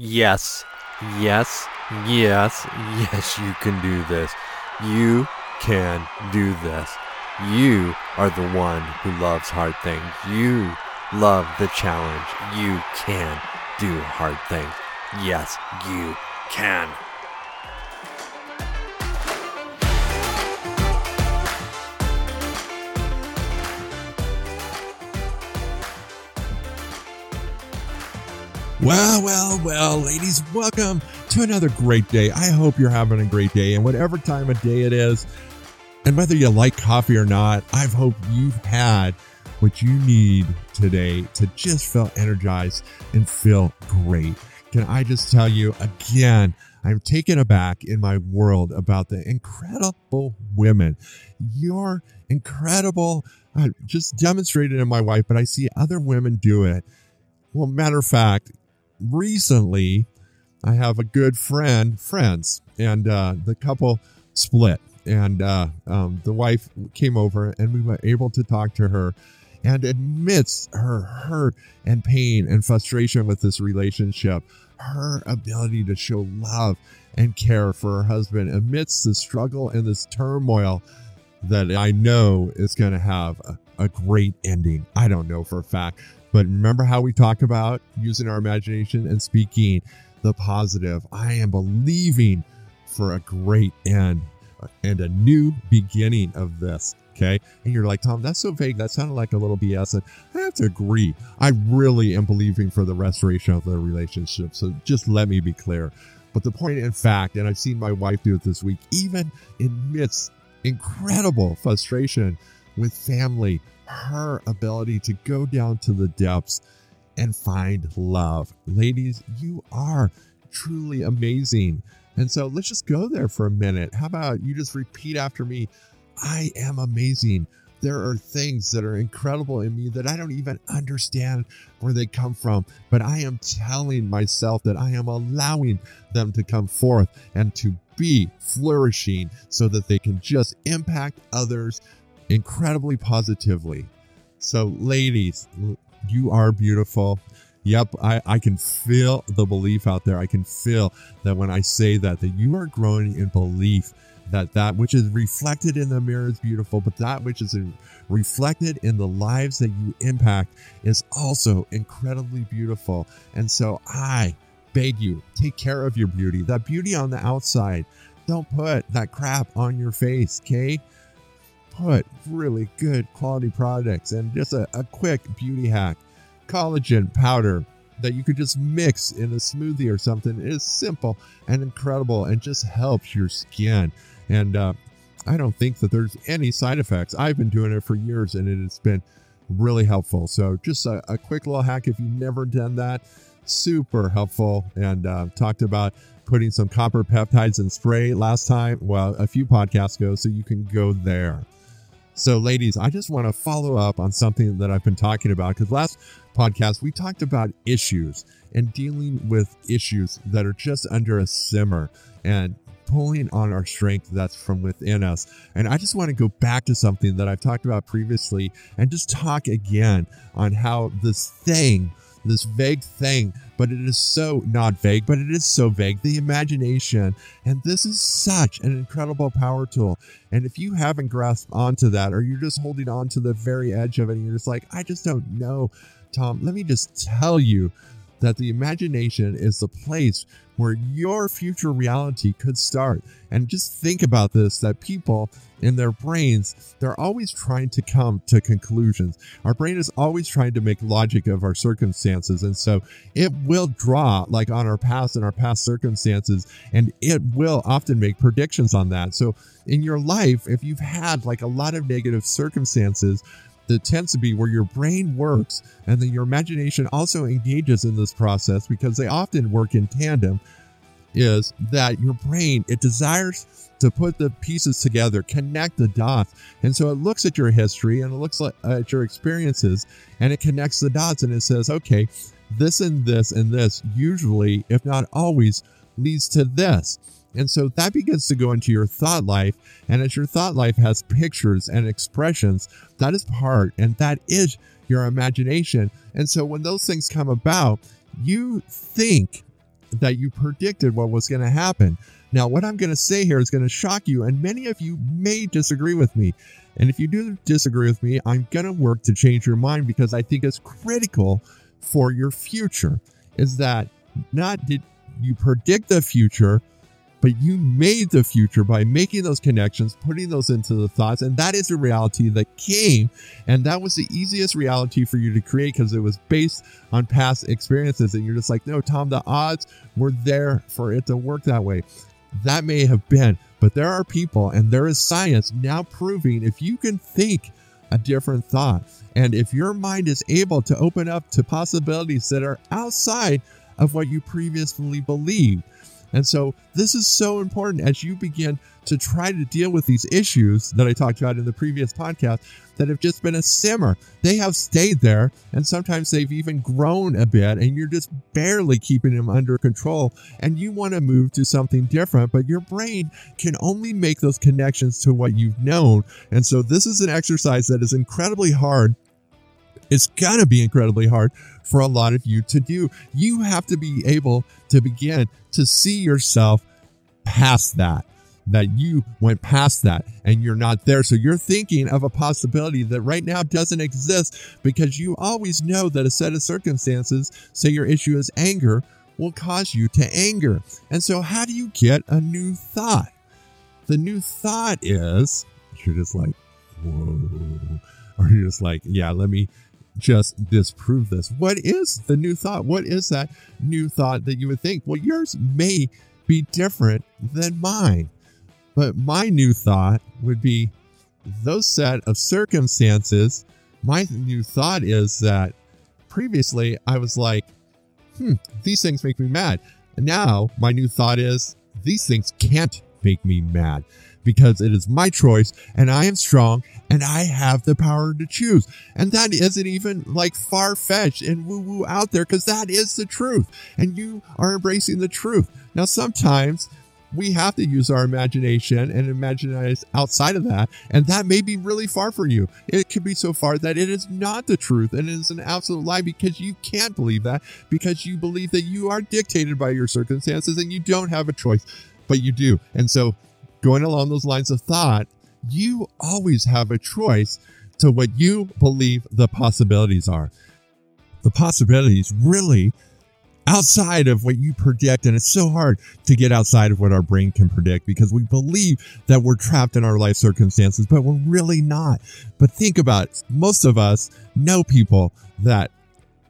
Yes, yes, yes, yes, you can do this. You can do this. You are the one who loves hard things. You love the challenge. You can do hard things. Yes, you can. Well, well, well, ladies, welcome to another great day. I hope you're having a great day, and whatever time of day it is, and whether you like coffee or not, I hope you've had what you need today to just feel energized and feel great. Can I just tell you again, I'm taken aback in my world about the incredible women. You're incredible. I just demonstrated in my wife, but I see other women do it. Well, matter of fact, recently I have a good friend, friends, and uh, the couple split. And uh, um, the wife came over, and we were able to talk to her and admits her hurt and pain and frustration with this relationship, her ability to show love and care for her husband amidst the struggle and this turmoil that I know is going to have a, a great ending. I don't know for a fact, but remember how we talk about using our imagination and speaking the positive. I am believing for a great end and a new beginning of this. Okay. And you're like, Tom, that's so vague. That sounded like a little BS. And I have to agree. I really am believing for the restoration of the relationship. So just let me be clear. But the point, in fact, and I've seen my wife do it this week, even amidst incredible frustration with family, her ability to go down to the depths and find love. Ladies, you are truly amazing. And so let's just go there for a minute. How about you just repeat after me? I am amazing. There are things that are incredible in me that I don't even understand where they come from, but I am telling myself that I am allowing them to come forth and to be flourishing so that they can just impact others incredibly positively. So, ladies, you are beautiful. Yep, I, I can feel the belief out there. I can feel that when I say that, that you are growing in belief that that which is reflected in the mirror is beautiful, but that which is reflected in the lives that you impact is also incredibly beautiful. And so I beg you, take care of your beauty, that beauty on the outside. Don't put that crap on your face, okay? Put really good quality products and just a, a quick beauty hack. Collagen powder that you could just mix in a smoothie or something is simple and incredible and just helps your skin. And uh, I don't think that there's any side effects. I've been doing it for years and it has been really helpful. So, just a, a quick little hack if you've never done that, super helpful. And uh, talked about putting some copper peptides in spray last time, well, a few podcasts ago, so you can go there. So, ladies, I just want to follow up on something that I've been talking about because last podcast we talked about issues and dealing with issues that are just under a simmer. And pulling on our strength that's from within us. And I just want to go back to something that I've talked about previously and just talk again on how this thing, this vague thing, but it is so not vague, but it is so vague the imagination. And this is such an incredible power tool. And if you haven't grasped onto that, or you're just holding on to the very edge of it, and you're just like, I just don't know, Tom, let me just tell you that the imagination is the place where your future reality could start. And just think about this that people in their brains, they're always trying to come to conclusions. Our brain is always trying to make logic of our circumstances. And so it will draw like on our past and our past circumstances, and it will often make predictions on that. So in your life, if you've had like a lot of negative circumstances, that tends to be where your brain works and then your imagination also engages in this process because they often work in tandem is that your brain it desires to put the pieces together connect the dots. And so it looks at your history and it looks uh, at your experiences and it connects the dots and it says okay this and this and this usually if not always leads to this and so that begins to go into your thought life. And as your thought life has pictures and expressions, that is part and that is your imagination. And so when those things come about, you think that you predicted what was going to happen. Now, what I'm going to say here is going to shock you, and many of you may disagree with me. And if you do disagree with me, I'm going to work to change your mind because I think it's critical for your future. Is that not did you predict the future, but you made the future by making those connections, putting those into the thoughts. And that is a reality that came. And that was the easiest reality for you to create because it was based on past experiences. And you're just like, no, Tom, the odds were there for it to work that way. That may have been, but there are people and there is science now proving if you can think a different thought, and if your mind is able to open up to possibilities that are outside of what you previously believed, and so this is so important as you begin to try to deal with these issues that I talked about in the previous podcast that have just been a simmer. They have stayed there and sometimes they've even grown a bit and you're just barely keeping them under control and you want to move to something different, but your brain can only make those connections to what you've known. And so this is an exercise that is incredibly hard it's going to be incredibly hard for a lot of you to do. You have to be able to begin to see yourself past that, that you went past that and you're not there. So you're thinking of a possibility that right now doesn't exist because you always know that a set of circumstances, say your issue is anger, will cause you to anger. And so, how do you get a new thought? The new thought is you're just like, whoa. Or you're just like, yeah, let me just disprove this. What is the new thought? What is that new thought that you would think? Well, yours may be different than mine, but my new thought would be those set of circumstances. My new thought is that previously I was like, hmm, these things make me mad. Now my new thought is these things can't make me mad because it is my choice and I am strong and I have the power to choose. And that isn't even like far fetched and woo woo out there because that is the truth. And you are embracing the truth. Now, sometimes we have to use our imagination and imagine outside of that. And that may be really far for you. It could be so far that it is not the truth and it is an absolute lie because you can't believe that because you believe that you are dictated by your circumstances and you don't have a choice, but you do. And so going along those lines of thought, you always have a choice to what you believe the possibilities are. The possibilities really outside of what you predict. And it's so hard to get outside of what our brain can predict because we believe that we're trapped in our life circumstances, but we're really not. But think about it. Most of us know people that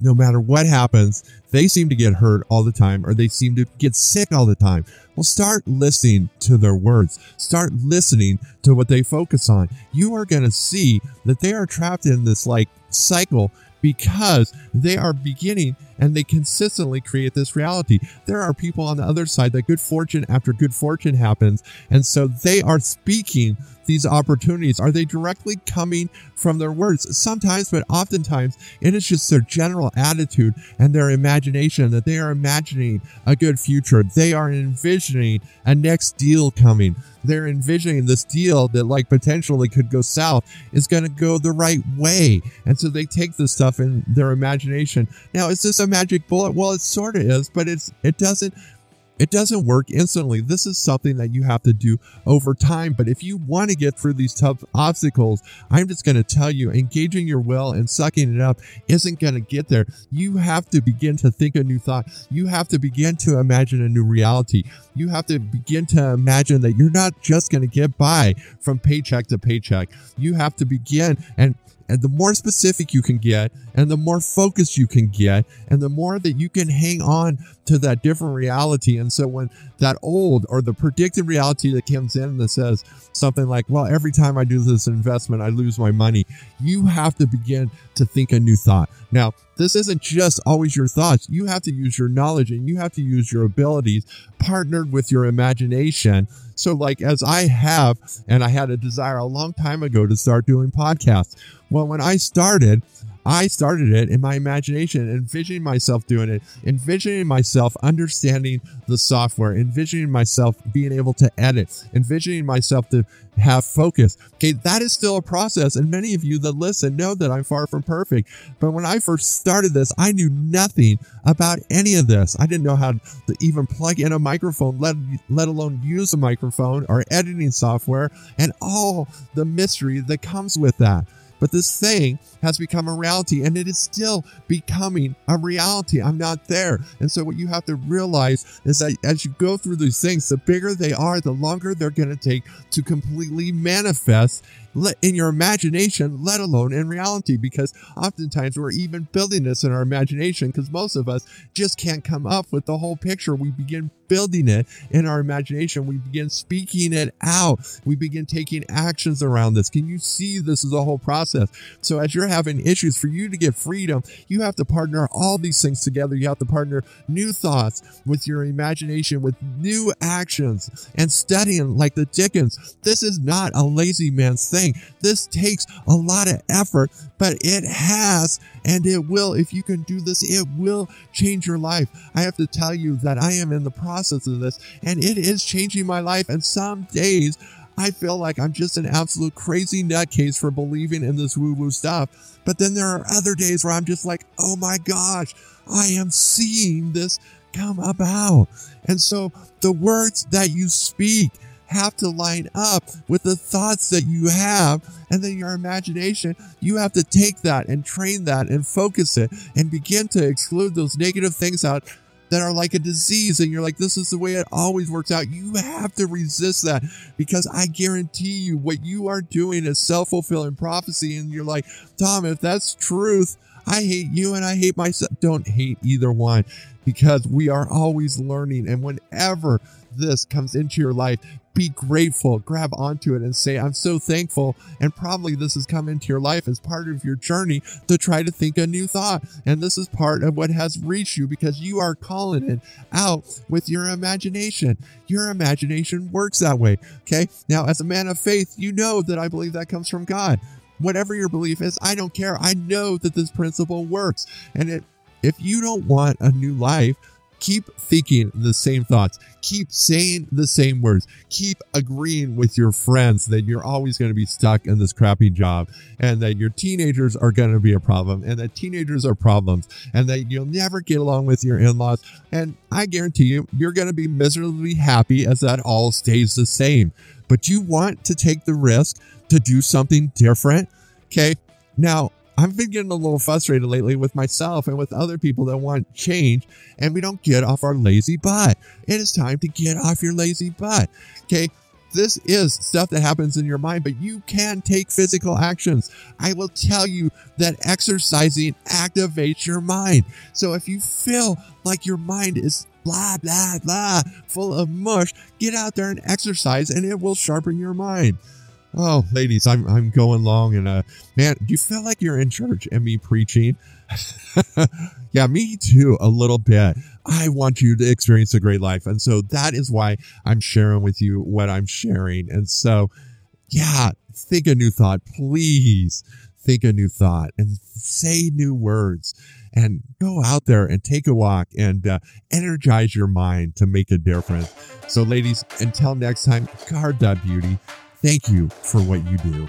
no matter what happens, they seem to get hurt all the time or they seem to get sick all the time. Well, start listening to their words. Start listening to what they focus on. You are going to see that they are trapped in this like cycle because they are beginning and they consistently create this reality. There are people on the other side that good fortune after good fortune happens. And so they are speaking these opportunities. Are they directly coming from their words? Sometimes, but oftentimes it is just their general attitude and their imagination that they are imagining a good future. They are envisioning a next deal coming. They're envisioning this deal that like potentially could go south is going to go the right way. And so they take this stuff in their imagination. Now, is this a magic bullet? Well, it sort of is, but it's, it doesn't it doesn't work instantly. This is something that you have to do over time. But if you want to get through these tough obstacles, I'm just going to tell you engaging your will and sucking it up isn't going to get there. You have to begin to think a new thought. You have to begin to imagine a new reality. You have to begin to imagine that you're not just going to get by from paycheck to paycheck. You have to begin and and the more specific you can get, and the more focused you can get, and the more that you can hang on to that different reality. And so when that old or the predicted reality that comes in that says something like, well, every time I do this investment, I lose my money, you have to begin to think a new thought. Now, this isn't just always your thoughts. You have to use your knowledge and you have to use your abilities partnered with your imagination. So, like, as I have, and I had a desire a long time ago to start doing podcasts. Well, when I started, I started it in my imagination, envisioning myself doing it, envisioning myself understanding the software, envisioning myself being able to edit, envisioning myself to have focus. Okay, that is still a process. And many of you that listen know that I'm far from perfect. But when I first started this, I knew nothing about any of this. I didn't know how to even plug in a microphone, let, let alone use a microphone or editing software and all the mystery that comes with that. But this thing has become a reality and it is still becoming a reality. I'm not there. And so, what you have to realize is that as you go through these things, the bigger they are, the longer they're going to take to completely manifest in your imagination, let alone in reality, because oftentimes we're even building this in our imagination because most of us just can't come up with the whole picture. We begin building it in our imagination. We begin speaking it out. We begin taking actions around this. Can you see this is a whole process? So as you're having issues for you to get freedom, you have to partner all these things together. You have to partner new thoughts with your imagination, with new actions and studying like the Dickens. This is not a lazy man's thing. This takes a lot of effort, but it has and it will. If you can do this, it will change your life. I have to tell you that I am in the process of this and it is changing my life. And some days I feel like I'm just an absolute crazy nutcase for believing in this woo woo stuff. But then there are other days where I'm just like, oh my gosh, I am seeing this come about. And so the words that you speak, have to line up with the thoughts that you have. And then your imagination, you have to take that and train that and focus it and begin to exclude those negative things out that are like a disease. And you're like this is the way it always works out. You have to resist that because i guarantee you what you are doing is self-fulfilling prophecy. And you're like tom if that's truth i hate you and i hate myself. Don't hate either one because we are always learning. And whenever this comes into your life, be grateful, grab onto it and say, I'm so thankful. And probably this has come into your life as part of your journey to try to think a new thought. And this is part of what has reached you because you are calling it out with your imagination. Your imagination works that way. Okay. Now, as a man of faith, you know that I believe that comes from God. Whatever your belief is, I don't care. I know that this principle works. And it, if you don't want a new life, keep thinking the same thoughts. Keep saying the same words. Keep agreeing with your friends that you're always going to be stuck in this crappy job and that your teenagers are going to be a problem and that teenagers are problems and that you'll never get along with your in-laws. And i guarantee you you're going to be miserably happy as that all stays the same. But you want to take the risk to do something different okay? Now I've been getting a little frustrated lately with myself and with other people that want change and we don't get off our lazy butt. It is time to get off your lazy butt. Okay. This is stuff that happens in your mind, but you can take physical actions. I will tell you that exercising activates your mind. So if you feel like your mind is blah, blah, blah, full of mush, get out there and exercise and it will sharpen your mind. Oh, ladies, I'm I'm going long and uh man, do you feel like you're in church and me preaching? yeah, me too, a little bit. I want you to experience a great life. And so that is why I'm sharing with you what I'm sharing. And so, yeah, think a new thought, please think a new thought and say new words and go out there and take a walk and uh, energize your mind to make a difference. So, ladies, until next time, guard that beauty Thank you for what you do.